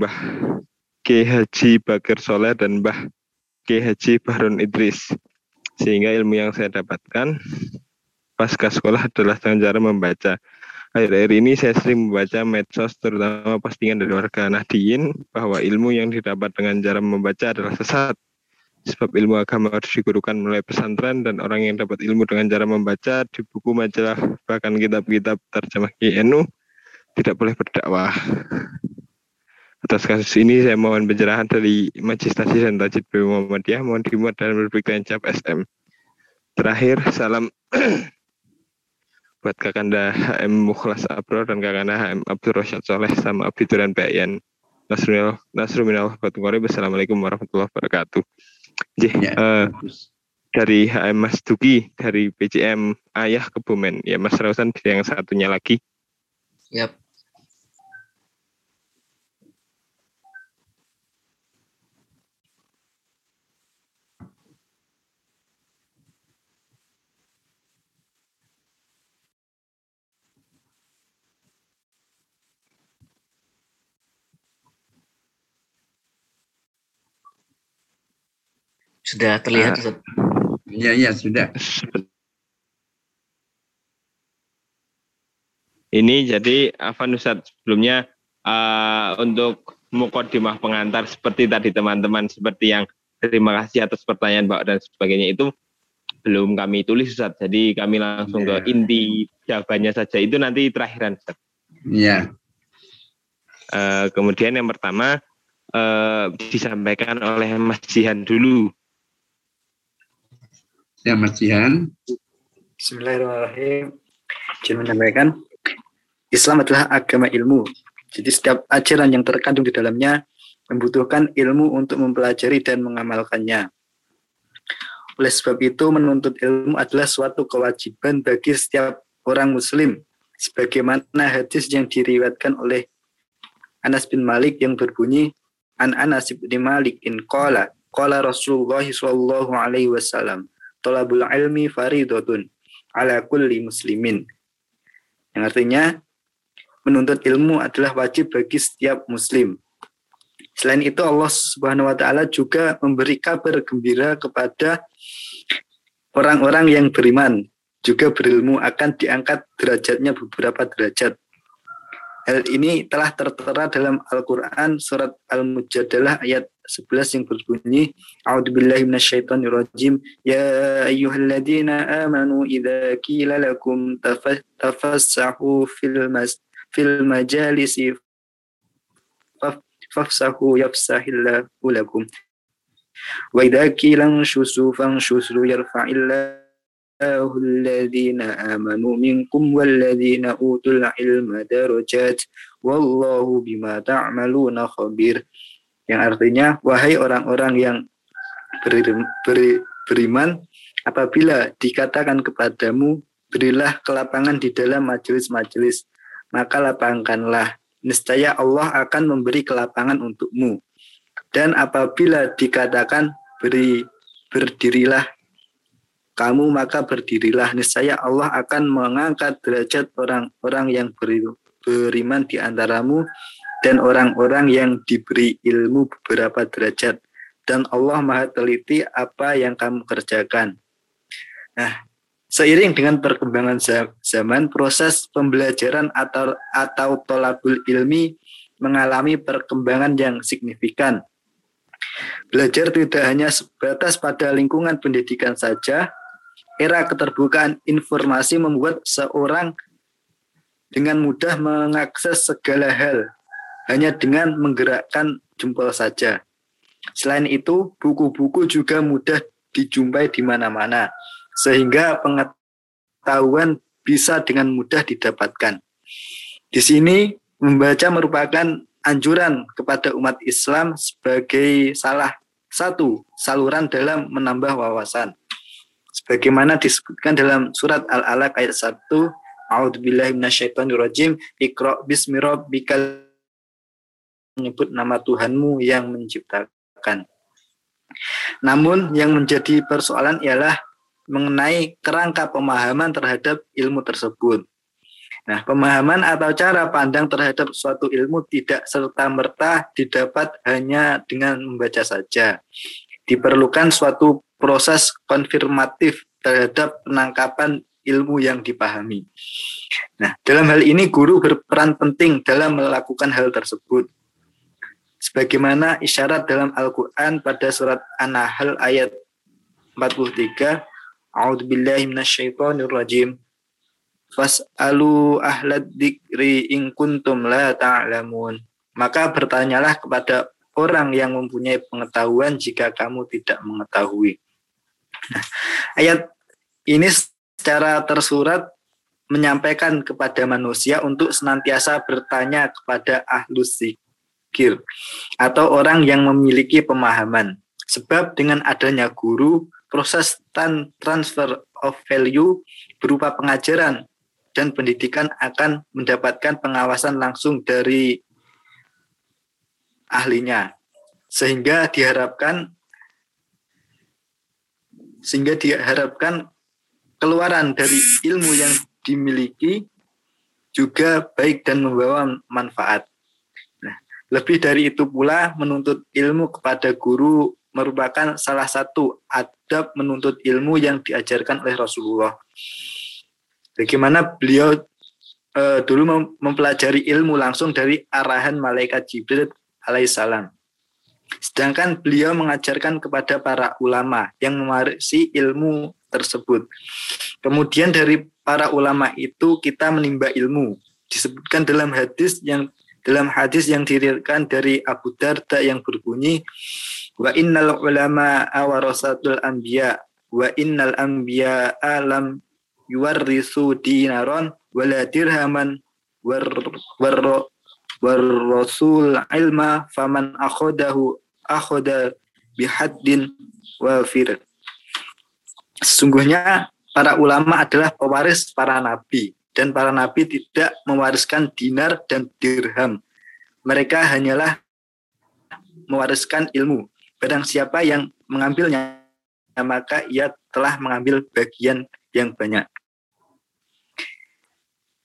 Mbah K. Haji Bakir Soleh dan Mbah K. Haji Bahrun Idris. Sehingga ilmu yang saya dapatkan pasca sekolah adalah dengan cara membaca. Akhir-akhir ini saya sering membaca medsos terutama postingan dari warga Nahdiyin bahwa ilmu yang didapat dengan cara membaca adalah sesat. Sebab ilmu agama harus digurukan mulai pesantren dan orang yang dapat ilmu dengan cara membaca di buku majalah bahkan kitab-kitab terjemah KNU tidak boleh berdakwah. Atas kasus ini saya mohon pencerahan dari Majelis dan Tajid B Muhammadiyah mohon dimuat dan berpikiran cap SM. Terakhir, salam buat Kakanda HM Mukhlas Abro dan Kakanda HM Abdul Rosyad Soleh sama Abdi Duran PIN. Nasrul Nasrul Wassalamualaikum warahmatullahi wabarakatuh. Jih, ya. uh, dari HM Mas Duki dari PCM Ayah Kebumen. Ya Mas Rausan yang satunya lagi. Yap. Sudah terlihat, uh, Iya, iya, sudah. Ini jadi Afan Ustaz sebelumnya uh, untuk mukadimah pengantar seperti tadi teman-teman seperti yang terima kasih atas pertanyaan Pak dan sebagainya itu belum kami tulis Ustaz. Jadi kami langsung yeah. ke iya. inti jawabannya saja itu nanti terakhiran Ustaz. Iya. Yeah. Uh, kemudian yang pertama uh, disampaikan oleh Mas Jihan dulu Ya, Mas Jihan. Bismillahirrahmanirrahim. Izin menyampaikan, Islam adalah agama ilmu. Jadi setiap ajaran yang terkandung di dalamnya membutuhkan ilmu untuk mempelajari dan mengamalkannya. Oleh sebab itu, menuntut ilmu adalah suatu kewajiban bagi setiap orang muslim. Sebagaimana hadis yang diriwatkan oleh Anas bin Malik yang berbunyi, An Anas bin Malik in qala, qala Rasulullah sallallahu alaihi wasallam, tolabul ilmi faridotun ala kulli muslimin. Yang artinya menuntut ilmu adalah wajib bagi setiap muslim. Selain itu Allah Subhanahu wa taala juga memberi kabar gembira kepada orang-orang yang beriman juga berilmu akan diangkat derajatnya beberapa derajat. Hal ini telah tertera dalam Al-Quran surat Al-Mujadalah ayat 11 yang berbunyi A'udzubillahi minasyaitonirrajim ya ayyuhalladzina amanu idza qila lakum tafassahu fil mas fil majalisi fafsahu yafsahillahu lakum. Wa idza qila shusu fanshusu yarfa'illahu الذين آمنوا منكم والذين أوتوا العلم درجات والله بما تعملون خبير yang artinya wahai orang-orang yang beri, beri, beriman apabila dikatakan kepadamu berilah kelapangan di dalam majelis-majelis maka lapangkanlah niscaya Allah akan memberi kelapangan untukmu dan apabila dikatakan beri berdirilah kamu maka berdirilah niscaya Allah akan mengangkat derajat orang-orang yang beriman di antaramu dan orang-orang yang diberi ilmu beberapa derajat dan Allah Maha teliti apa yang kamu kerjakan. Nah, seiring dengan perkembangan zaman, proses pembelajaran atau atau tolabul ilmi mengalami perkembangan yang signifikan. Belajar tidak hanya sebatas pada lingkungan pendidikan saja. Era keterbukaan informasi membuat seorang dengan mudah mengakses segala hal hanya dengan menggerakkan jempol saja. Selain itu, buku-buku juga mudah dijumpai di mana-mana, sehingga pengetahuan bisa dengan mudah didapatkan. Di sini, membaca merupakan anjuran kepada umat Islam sebagai salah satu saluran dalam menambah wawasan. Sebagaimana disebutkan dalam surat Al-Alaq ayat 1, A'udzubillahi minasyaitonirrajim, Iqra bismi rabbikal menyebut nama Tuhanmu yang menciptakan. Namun yang menjadi persoalan ialah mengenai kerangka pemahaman terhadap ilmu tersebut. Nah, pemahaman atau cara pandang terhadap suatu ilmu tidak serta-merta didapat hanya dengan membaca saja. Diperlukan suatu proses konfirmatif terhadap penangkapan ilmu yang dipahami. Nah, dalam hal ini guru berperan penting dalam melakukan hal tersebut. Sebagaimana isyarat dalam Al-Quran pada surat An-Nahl ayat 43, A'udzubillahi minasyaitonirrajim. Fas'alu ahlad dikri in kuntum la ta'lamun. Maka bertanyalah kepada orang yang mempunyai pengetahuan jika kamu tidak mengetahui. Nah, ayat ini secara tersurat menyampaikan kepada manusia untuk senantiasa bertanya kepada ahlus zikir atau orang yang memiliki pemahaman. Sebab dengan adanya guru, proses transfer of value berupa pengajaran dan pendidikan akan mendapatkan pengawasan langsung dari ahlinya sehingga diharapkan sehingga diharapkan keluaran dari ilmu yang dimiliki juga baik dan membawa manfaat. Nah, lebih dari itu pula menuntut ilmu kepada guru merupakan salah satu adab menuntut ilmu yang diajarkan oleh Rasulullah bagaimana beliau uh, dulu mempelajari ilmu langsung dari arahan malaikat Jibril alaihissalam. Sedangkan beliau mengajarkan kepada para ulama yang mewarisi ilmu tersebut. Kemudian dari para ulama itu kita menimba ilmu. Disebutkan dalam hadis yang dalam hadis yang diriwayatkan dari Abu Darda yang berbunyi wa innal ulama awarasatul anbiya wa innal anbiya alam yuwarrisu dinaron wala dirhaman war, war, war rasul ilma faman akhodahu akhoda bihaddin wafir. Sesungguhnya para ulama adalah pewaris para nabi dan para nabi tidak mewariskan dinar dan dirham. Mereka hanyalah mewariskan ilmu. Barang siapa yang mengambilnya maka ia telah mengambil bagian yang banyak.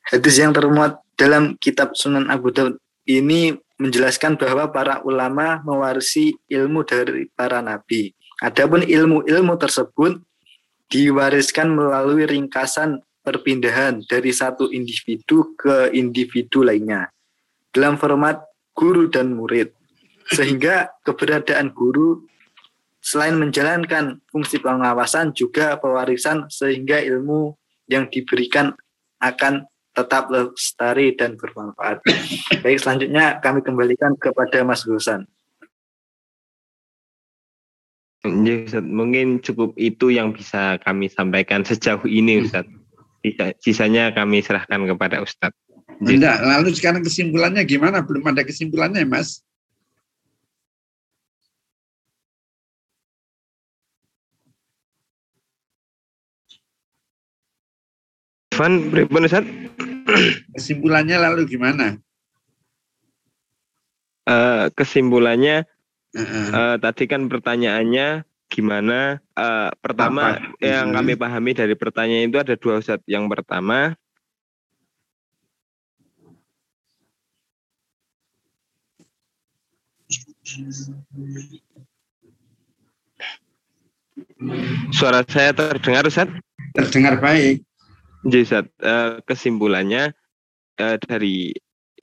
Hadis yang termuat dalam kitab Sunan Abu Daud ini menjelaskan bahwa para ulama mewarisi ilmu dari para nabi. Adapun ilmu-ilmu tersebut diwariskan melalui ringkasan perpindahan dari satu individu ke individu lainnya dalam format guru dan murid. Sehingga keberadaan guru selain menjalankan fungsi pengawasan juga pewarisan sehingga ilmu yang diberikan akan tetap lestari dan bermanfaat. Baik, selanjutnya kami kembalikan kepada Mas Gusan. Ya, Ustaz. Mungkin cukup itu yang bisa kami sampaikan sejauh ini, Ustaz. Sisanya kami serahkan kepada Ustaz. Tidak, lalu sekarang kesimpulannya gimana? Belum ada kesimpulannya, Mas? Van, pripun Ustaz? Kesimpulannya lalu gimana? Uh, kesimpulannya uh -uh. Uh, tadi kan pertanyaannya gimana? Uh, pertama Apa? yang kami pahami dari pertanyaan itu ada dua Ustaz. Yang pertama Suara saya terdengar Ustaz? Terdengar baik. Jadi uh, kesimpulannya uh, dari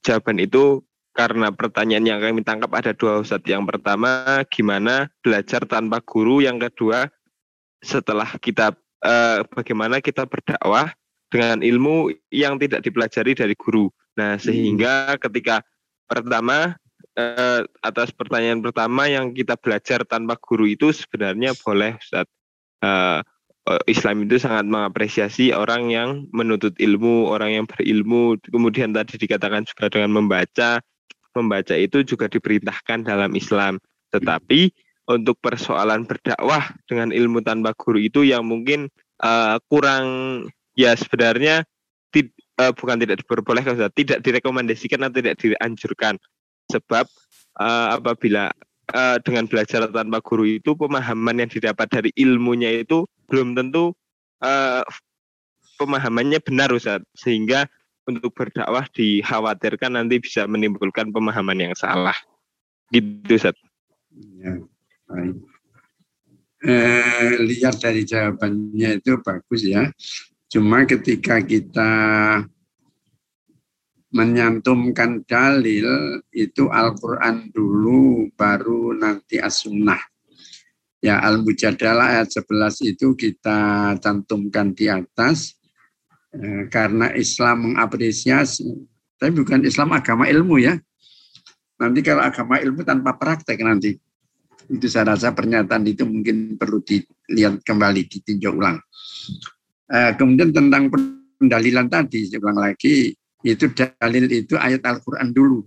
jawaban itu karena pertanyaan yang kami tangkap ada dua Ustadz. Yang pertama, gimana belajar tanpa guru. Yang kedua, setelah kita uh, bagaimana kita berdakwah dengan ilmu yang tidak dipelajari dari guru. Nah, sehingga ketika pertama atas pertanyaan pertama yang kita belajar tanpa guru itu sebenarnya boleh Ustadz. Uh, Eh, Islam itu sangat mengapresiasi orang yang menuntut ilmu, orang yang berilmu. Kemudian tadi dikatakan juga dengan membaca, membaca itu juga diperintahkan dalam Islam. Tetapi untuk persoalan berdakwah dengan ilmu tanpa guru itu yang mungkin uh, kurang ya sebenarnya tid, uh, bukan tidak diperbolehkan, tidak direkomendasikan atau tidak dianjurkan. Sebab uh, apabila uh, dengan belajar tanpa guru itu pemahaman yang didapat dari ilmunya itu belum tentu uh, pemahamannya benar Ustaz sehingga untuk berdakwah dikhawatirkan nanti bisa menimbulkan pemahaman yang salah. Gitu, Seth. Ya, baik. Eh, lihat dari jawabannya itu bagus ya. Cuma ketika kita menyantumkan dalil itu Al-Quran dulu baru nanti As-Sunnah. Ya Al-Mujadalah ayat 11 itu kita cantumkan di atas eh, karena Islam mengapresiasi. Tapi bukan Islam agama ilmu ya. Nanti kalau agama ilmu tanpa praktek nanti. Itu saya rasa pernyataan itu mungkin perlu dilihat kembali, ditinjau ulang. Eh, kemudian tentang pendalilan tadi, saya ulang lagi, itu dalil itu ayat Al-Quran dulu.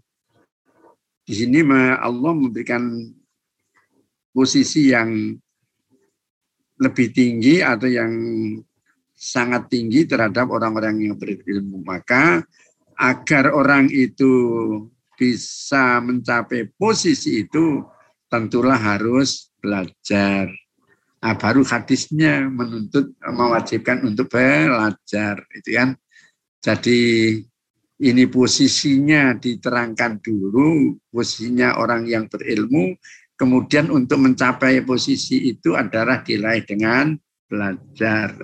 Di sini Allah memberikan posisi yang lebih tinggi atau yang sangat tinggi terhadap orang-orang yang berilmu. Maka agar orang itu bisa mencapai posisi itu tentulah harus belajar. Nah, baru hadisnya menuntut mewajibkan untuk belajar, itu kan. Jadi ini posisinya diterangkan dulu, posisinya orang yang berilmu, kemudian untuk mencapai posisi itu adalah diraih dengan belajar.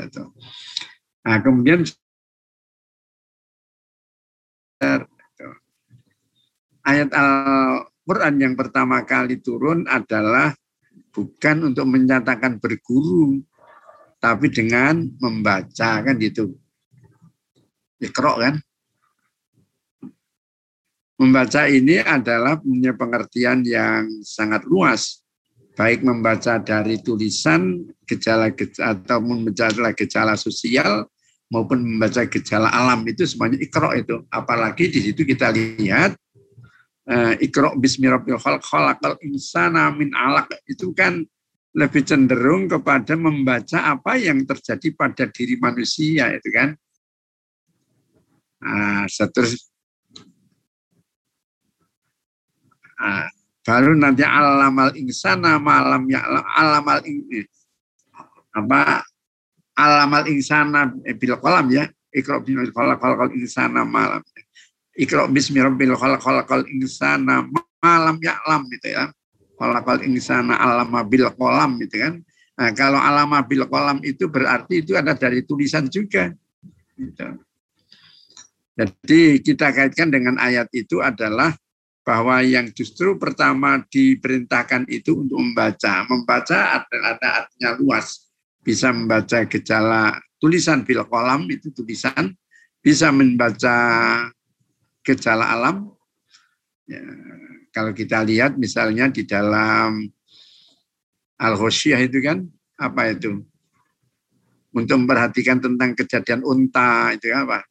Nah, kemudian ayat Al-Quran yang pertama kali turun adalah bukan untuk menyatakan berguru, tapi dengan membaca kan gitu. Ikrok kan? Membaca ini adalah punya pengertian yang sangat luas, baik membaca dari tulisan gejala-gejala atau membaca gejala sosial maupun membaca gejala alam itu semuanya ikro itu. Apalagi di situ kita lihat uh, ikro bismirabbil khalaqal insana min alaq itu kan lebih cenderung kepada membaca apa yang terjadi pada diri manusia itu kan. Nah, seterus Nah, baru nanti alamal insana malam ya alamal ini apa alamal insana eh, bil kolam ya ikro bil kolam kolam insana malam. Ikro bismi rabbil kolam insana malam ya alam gitu ya. Kolam insana alama bil kolam gitu kan. Nah, kalau alama bil kolam itu berarti itu ada dari tulisan juga gitu. jadi kita kaitkan dengan ayat itu adalah bahwa yang justru pertama diperintahkan itu untuk membaca. Membaca ada artinya luas. Bisa membaca gejala tulisan bil kolam itu tulisan, bisa membaca gejala alam. Ya, kalau kita lihat misalnya di dalam Al-Khosyah itu kan, apa itu? Untuk memperhatikan tentang kejadian unta, itu apa?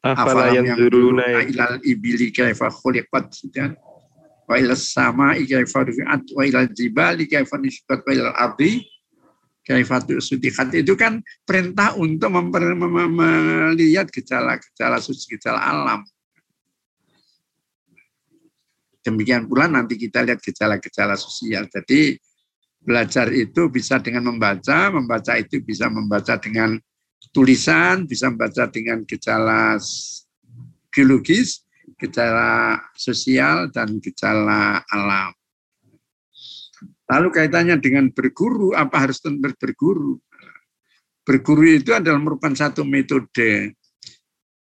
Afala yang duruna ilal ibili kaifa khuliqat dan wa ila sama kaifa rufi'at wa ila jibali kaifa nisbat wa ila ardi kaifa sudikat itu kan perintah untuk memper, mem, melihat gejala-gejala suci gejala alam. Demikian pula nanti kita lihat gejala-gejala sosial. Jadi belajar itu bisa dengan membaca, membaca itu bisa membaca dengan tulisan, bisa membaca dengan gejala biologis, gejala sosial, dan gejala alam. Lalu kaitannya dengan berguru, apa harus berguru? Berguru itu adalah merupakan satu metode.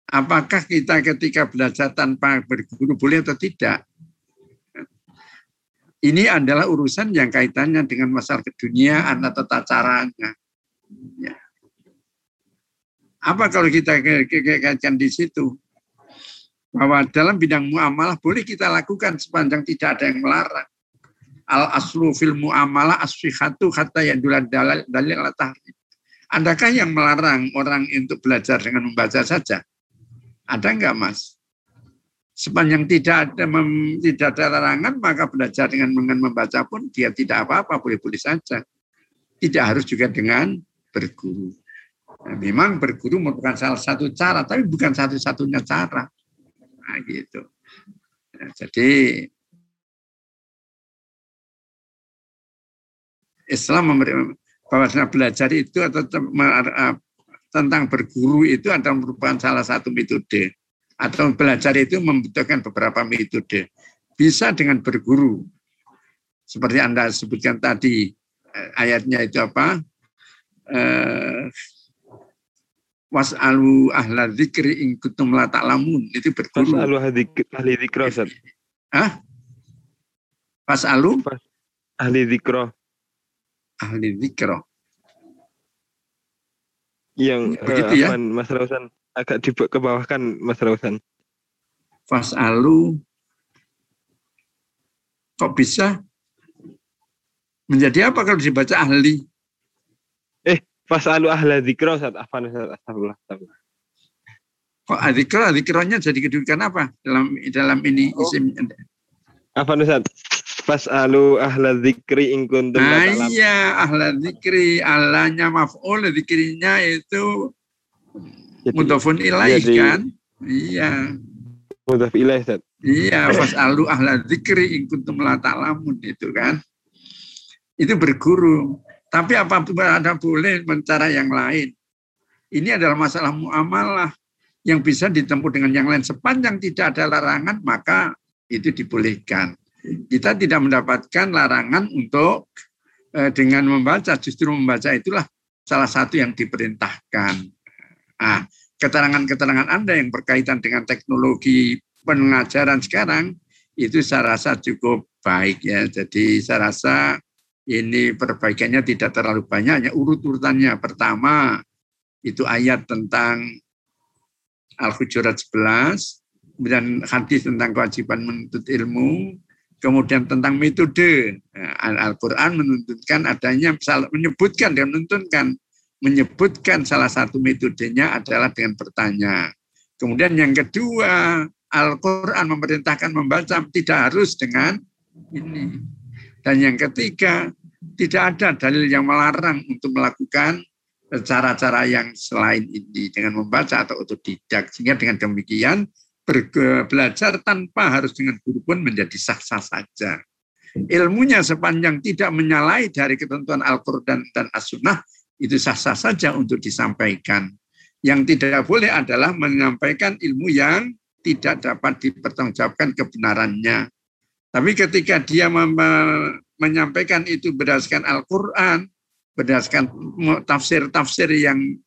Apakah kita ketika belajar tanpa berguru boleh atau tidak? Ini adalah urusan yang kaitannya dengan masalah keduniaan atau tata caranya. Ya. Apa kalau kita kaitkan di situ? Bahwa dalam bidang muamalah boleh kita lakukan sepanjang tidak ada yang melarang. Al aslu fil muamalah asfihatu kata yang dalil dalil tahrim. Adakah yang melarang orang untuk belajar dengan membaca saja? Ada enggak mas? Sepanjang tidak ada mem, tidak ada larangan, maka belajar dengan, dengan membaca pun dia tidak apa-apa, boleh-boleh saja. Tidak harus juga dengan berguru. Memang berguru merupakan salah satu cara, tapi bukan satu-satunya cara. Nah, gitu. Nah, jadi Islam memberi bahwa belajar itu atau tentang berguru itu adalah merupakan salah satu metode atau belajar itu membutuhkan beberapa metode. Bisa dengan berguru, seperti anda sebutkan tadi eh, ayatnya itu apa? Eh, was'alu ahla dzikri in kuntum la ta'lamun itu berguru. Was'alu ahli dzikra Ustaz. Hah? Was'alu ahli dzikra. Ahli dzikra. Yang Begitu uh, ya? Mas Rausan agak di ke bawah kan Mas Rausan. Fas'alu kok bisa menjadi apa kalau dibaca ahli? Fas'alu ahla dzikra Ustaz. Afan Ustaz. Astagfirullah. astagfirullah. Kok adzikra, adzikronya jadi kedudukan apa dalam dalam ini Oh. isim? Afan Ustaz. Fas'alu ahla dzikri in kuntum la Nah, iya, ahla dzikri, alanya maf'ul, dzikrinya itu mudhafun ilaih jadi- kan? Iya. mudhaf ilaih Ustaz. Iya, fas'alu ahla dzikri in kuntum la ta'lamun itu kan. Itu berguru. Tapi apa ada boleh mencara yang lain. Ini adalah masalah muamalah yang bisa ditempuh dengan yang lain. Sepanjang tidak ada larangan, maka itu dibolehkan. Kita tidak mendapatkan larangan untuk eh, dengan membaca. Justru membaca itulah salah satu yang diperintahkan. Nah, keterangan-keterangan Anda yang berkaitan dengan teknologi pengajaran sekarang itu saya rasa cukup baik ya. Jadi saya rasa ini perbaikannya tidak terlalu banyak, hanya urut-urutannya. Pertama itu ayat tentang Al-Hujurat 11, kemudian hadis tentang kewajiban menuntut ilmu, kemudian tentang metode. Nah, Al-Quran menuntutkan adanya, menyebutkan dan menuntunkan, menyebutkan salah satu metodenya adalah dengan bertanya. Kemudian yang kedua, Al-Quran memerintahkan membaca tidak harus dengan ini. Dan yang ketiga, tidak ada dalil yang melarang untuk melakukan cara-cara yang selain ini dengan membaca atau otodidak. Sehingga dengan demikian belajar tanpa harus dengan guru pun menjadi sah-sah saja. Ilmunya sepanjang tidak menyalahi dari ketentuan Al-Quran dan As-Sunnah, itu sah-sah saja untuk disampaikan. Yang tidak boleh adalah menyampaikan ilmu yang tidak dapat dipertanggungjawabkan kebenarannya. Tapi ketika dia menyampaikan itu berdasarkan Al-Quran, berdasarkan tafsir-tafsir yang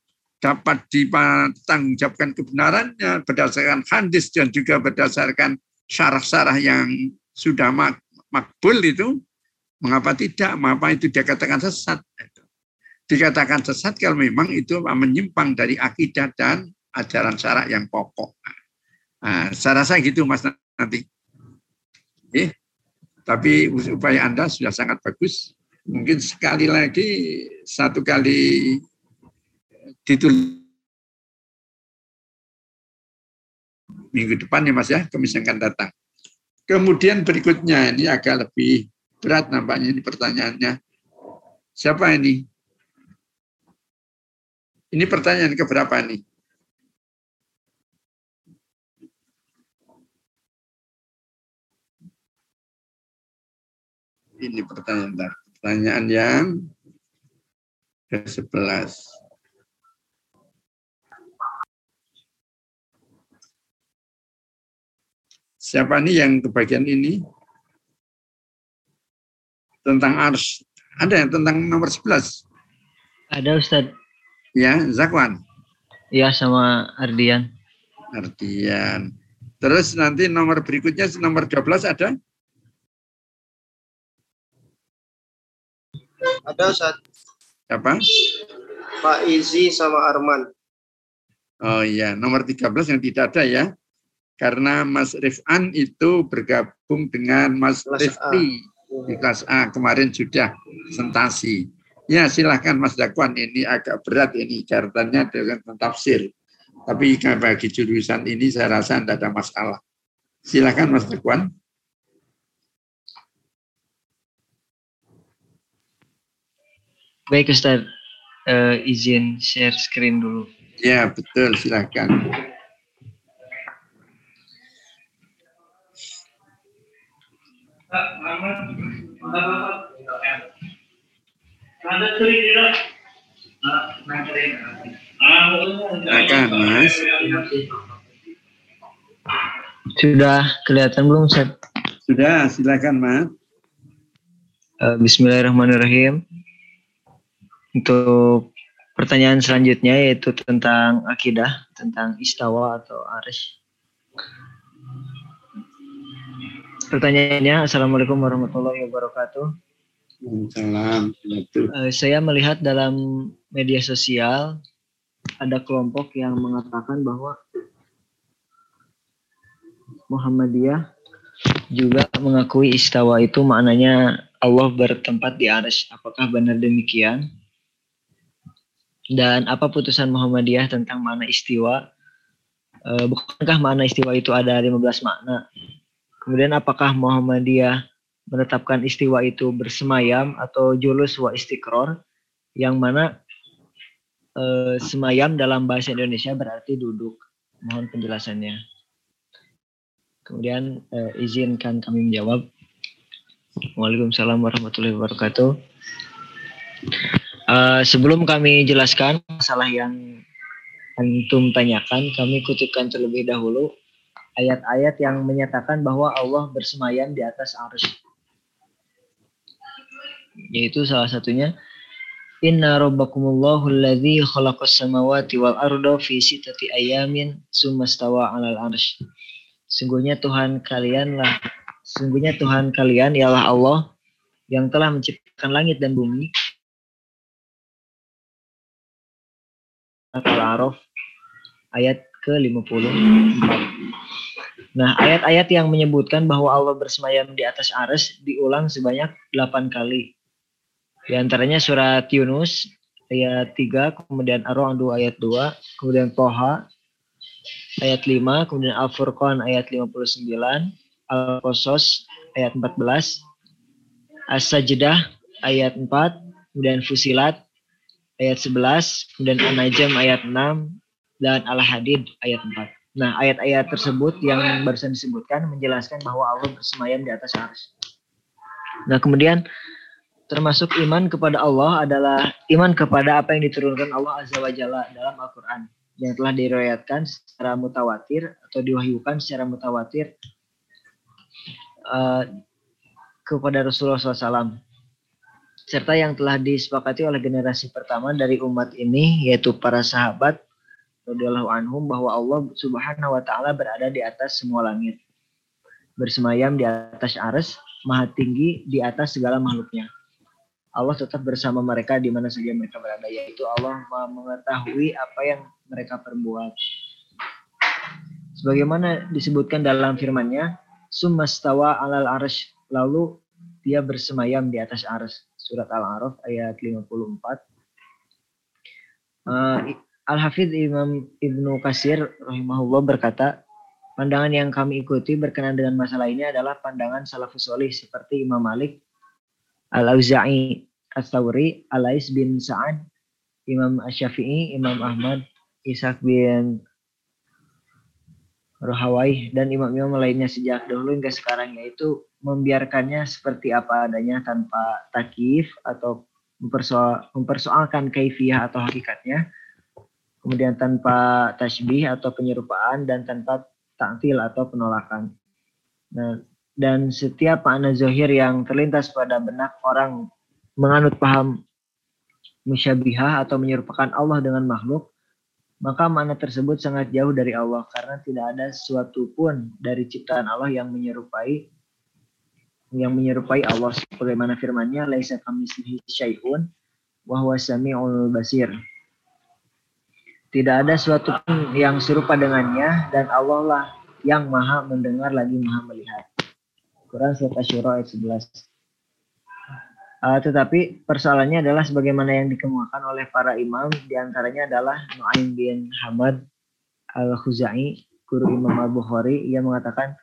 dapat dipertanggungjawabkan kebenarannya, berdasarkan hadis dan juga berdasarkan syarah-syarah yang sudah mak makbul itu, mengapa tidak? Mengapa itu dikatakan sesat? Dikatakan sesat kalau memang itu menyimpang dari akidah dan ajaran syarah yang pokok. Nah, saya rasa gitu Mas nanti. Eh, tapi upaya Anda sudah sangat bagus. Mungkin sekali lagi, satu kali ditulis minggu depan ya Mas ya, Kamis akan datang. Kemudian berikutnya, ini agak lebih berat nampaknya ini pertanyaannya. Siapa ini? Ini pertanyaan keberapa nih? Ini pertanyaan pertanyaan yang ke-11. Siapa nih yang kebagian ini? Tentang ars. Ada yang tentang nomor 11? Ada Ustadz. Ya, Zakwan. Iya sama Ardian. Artian. Terus nanti nomor berikutnya nomor 12 ada? Ada Ustaz, Siapa? Pak Izi sama Arman. Oh iya, nomor 13 yang tidak ada ya. Karena Mas Rifan itu bergabung dengan Mas Kelas Rifki di kelas A kemarin sudah sentasi. Ya silahkan Mas Dakwan ini agak berat ini catatannya dengan tafsir. Tapi bagi jurusan ini saya rasa tidak ada masalah. Silahkan Mas Dakwan. Baik Ustadz, Eh, izin share screen dulu. Ya betul silahkan. Silakan Mas. Sudah kelihatan belum Ustaz? Sudah, silakan Mas. Eh, Bismillahirrahmanirrahim. Untuk pertanyaan selanjutnya yaitu tentang akidah, tentang istawa atau arish. Pertanyaannya, Assalamualaikum warahmatullahi wabarakatuh. Salam. Eh, saya melihat dalam media sosial ada kelompok yang mengatakan bahwa Muhammadiyah juga mengakui istawa itu maknanya Allah bertempat di arsy. Apakah benar demikian? Dan apa putusan Muhammadiyah tentang makna istiwa? Eh, bukankah makna istiwa itu ada 15 makna? Kemudian apakah Muhammadiyah menetapkan istiwa itu bersemayam atau julus wa istiqror yang mana eh, semayam dalam bahasa Indonesia berarti duduk. Mohon penjelasannya. Kemudian eh, izinkan kami menjawab. Waalaikumsalam warahmatullahi wabarakatuh. Eh, sebelum kami jelaskan masalah yang antum tanyakan, kami kutipkan terlebih dahulu ayat-ayat yang menyatakan bahwa Allah bersemayam di atas arsy. Yaitu salah satunya Inna rabbakumullahu alladzi khalaqas samawati wal arda fi sittati ayamin summa stawa 'alal arsy. Sungguhnya Tuhan kalianlah sungguhnya Tuhan kalian ialah Allah yang telah menciptakan langit dan bumi. Al-A'raf ayat ke-54. Nah, ayat-ayat yang menyebutkan bahwa Allah bersemayam di atas aras diulang sebanyak 8 kali. Di antaranya surat Yunus ayat 3, kemudian Ar-Ra'd ayat 2, kemudian Toha ayat 5, kemudian Al-Furqan ayat 59, Al-Qasas ayat 14, As-Sajdah ayat 4, kemudian Fusilat ayat 11, kemudian An-Najm ayat 6, dan Al-Hadid ayat 4. Nah, ayat-ayat tersebut yang barusan disebutkan menjelaskan bahwa Allah bersemayam di atas ars. Nah, kemudian termasuk iman kepada Allah adalah iman kepada apa yang diturunkan Allah Azza wa Jalla dalam Al-Quran yang telah diriwayatkan secara mutawatir atau diwahyukan secara mutawatir uh, kepada Rasulullah SAW serta yang telah disepakati oleh generasi pertama dari umat ini yaitu para sahabat radhiyallahu anhum bahwa Allah Subhanahu wa taala berada di atas semua langit. Bersemayam di atas aras, maha tinggi di atas segala makhluknya. Allah tetap bersama mereka di mana saja mereka berada, yaitu Allah mengetahui apa yang mereka perbuat. Sebagaimana disebutkan dalam firman-Nya, "Summastawa 'alal arsh", lalu dia bersemayam di atas aras. Surat Al-A'raf ayat 54. Uh, Al-Hafidh Imam Ibnu Kasir rahimahullah berkata, pandangan yang kami ikuti berkenaan dengan masalah ini adalah pandangan salafus solih seperti Imam Malik, Al-Auza'i, Al-Thawri, Al-Ais bin Sa'ad, Imam Asyafi'i, Imam Ahmad, Ishaq bin Rohawai, dan imam-imam lainnya sejak dahulu hingga sekarang yaitu membiarkannya seperti apa adanya tanpa takif atau mempersoal, mempersoalkan kaifiyah atau hakikatnya kemudian tanpa tasbih atau penyerupaan dan tanpa ta'til atau penolakan. Nah, dan setiap makna zohir yang terlintas pada benak orang menganut paham musyabihah atau menyerupakan Allah dengan makhluk, maka makna tersebut sangat jauh dari Allah karena tidak ada sesuatu pun dari ciptaan Allah yang menyerupai yang menyerupai Allah sebagaimana firman-Nya laisa kamitslihi syai'un wa huwa samiul basir. Tidak ada sesuatu pun yang serupa dengannya dan Allah lah yang maha mendengar lagi maha melihat. Quran surat Asyura ayat 11. Uh, tetapi persoalannya adalah sebagaimana yang dikemukakan oleh para imam di antaranya adalah Nu'aim bin Hamad al-Khuzai, guru Imam al-Bukhari, ia mengatakan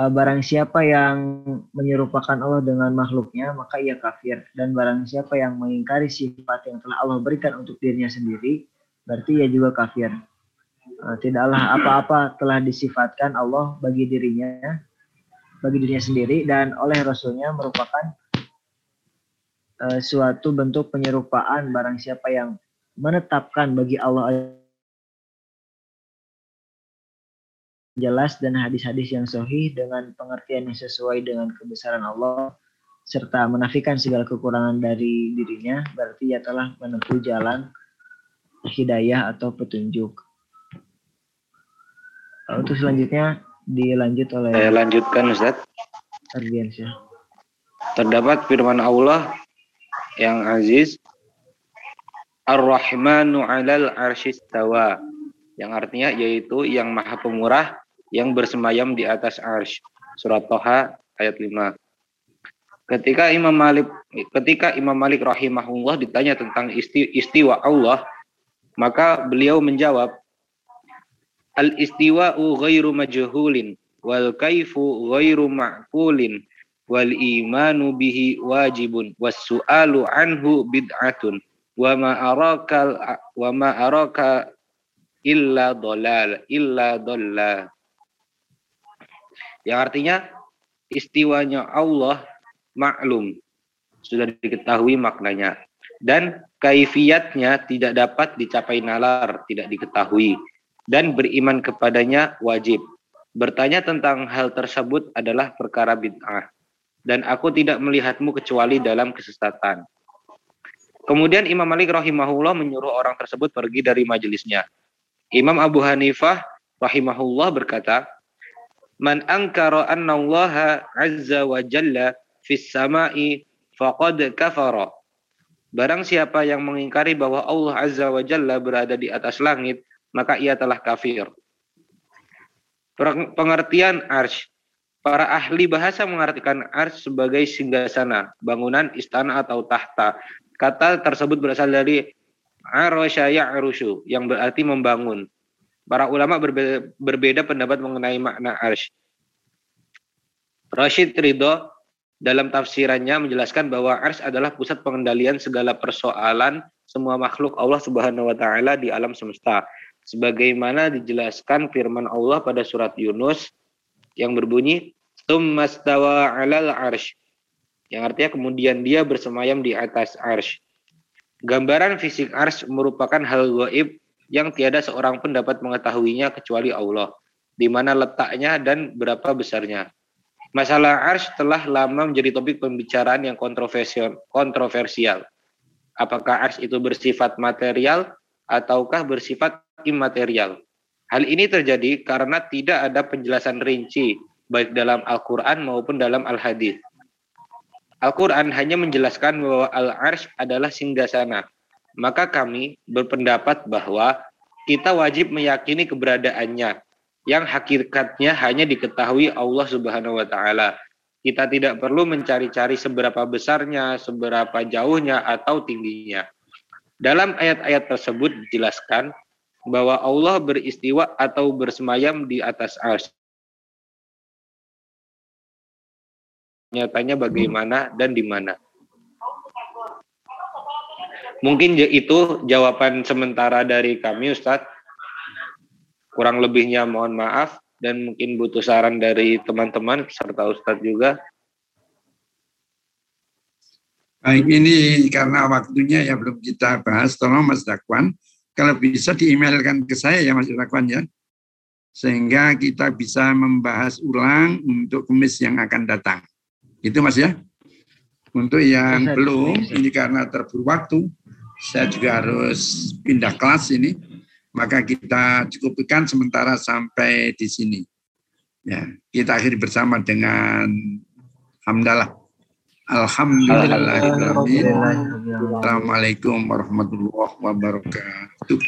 uh, barang siapa yang menyerupakan Allah dengan makhluknya maka ia kafir dan barang siapa yang mengingkari sifat yang telah Allah berikan untuk dirinya sendiri berarti ia juga kafir. Uh, tidaklah apa-apa telah disifatkan Allah bagi dirinya, bagi dirinya sendiri dan oleh Rasulnya merupakan uh, suatu bentuk penyerupaan barang siapa yang menetapkan bagi Allah jelas dan hadis-hadis yang sahih dengan pengertian yang sesuai dengan kebesaran Allah serta menafikan segala kekurangan dari dirinya berarti ia telah menempuh jalan hidayah atau petunjuk. Untuk selanjutnya dilanjut oleh Saya lanjutkan Ustaz. Terdapat firman Allah yang aziz Ar-Rahmanu 'alal arsyistawa yang artinya yaitu yang Maha Pemurah yang bersemayam di atas arsy. Surat Toha ayat 5. Ketika Imam Malik ketika Imam Malik rahimahullah ditanya tentang isti, istiwa Allah, maka beliau menjawab Al istiwa'u ghairu majhulin wal kaifu ghairu ma'qulin wal imanu bihi wajibun was su'alu anhu bid'atun wa ma araka wa ma araka illa dolal illa yang artinya istiwanya Allah maklum sudah diketahui maknanya dan kaifiatnya tidak dapat dicapai nalar tidak diketahui dan beriman kepadanya wajib. Bertanya tentang hal tersebut adalah perkara bid'ah dan aku tidak melihatmu kecuali dalam kesesatan kemudian Imam Malik rahimahullah menyuruh orang tersebut pergi dari majelisnya Imam Abu Hanifah rahimahullah berkata man angkara anna Allah azza wa jalla fis sama'i faqad kafara. Barang siapa yang mengingkari bahwa Allah azza wa jalla berada di atas langit, maka ia telah kafir. Pengertian arsh. Para ahli bahasa mengartikan arsh sebagai singgasana, bangunan, istana atau tahta. Kata tersebut berasal dari arusha ya'rushu, yang berarti membangun. Para ulama berbeda, berbeda pendapat mengenai makna arsh. Rashid Ridho dalam tafsirannya menjelaskan bahwa ars adalah pusat pengendalian segala persoalan semua makhluk Allah Subhanahu wa taala di alam semesta. Sebagaimana dijelaskan firman Allah pada surat Yunus yang berbunyi tsummastawa 'alal arsy. Yang artinya kemudian dia bersemayam di atas arsy. Gambaran fisik arsy merupakan hal gaib yang tiada seorang pun dapat mengetahuinya kecuali Allah. Di mana letaknya dan berapa besarnya. Masalah ars telah lama menjadi topik pembicaraan yang kontroversial. Apakah ars itu bersifat material ataukah bersifat imaterial? Hal ini terjadi karena tidak ada penjelasan rinci baik dalam Al-Quran maupun dalam Al-Hadis. Al-Quran hanya menjelaskan bahwa Al-Arsh adalah singgasana. Maka kami berpendapat bahwa kita wajib meyakini keberadaannya yang hakikatnya hanya diketahui Allah Subhanahu wa taala. Kita tidak perlu mencari-cari seberapa besarnya, seberapa jauhnya atau tingginya. Dalam ayat-ayat tersebut dijelaskan bahwa Allah beristiwa atau bersemayam di atas ars. Nyatanya bagaimana dan di mana. Mungkin itu jawaban sementara dari kami Ustadz. Kurang lebihnya mohon maaf dan mungkin butuh saran dari teman-teman serta Ustadz juga. Baik, ini karena waktunya ya belum kita bahas, tolong Mas Dakwan, kalau bisa di-emailkan ke saya ya Mas Dakwan ya, sehingga kita bisa membahas ulang untuk kumis yang akan datang. Itu Mas ya. Untuk yang Bisa, belum, bisa. ini karena terburu waktu, saya juga harus pindah kelas ini maka kita cukupkan sementara sampai di sini. Ya, kita akhiri bersama dengan hamdalah. Alhamdulillahirrahmanirrahim. Assalamualaikum warahmatullahi wabarakatuh.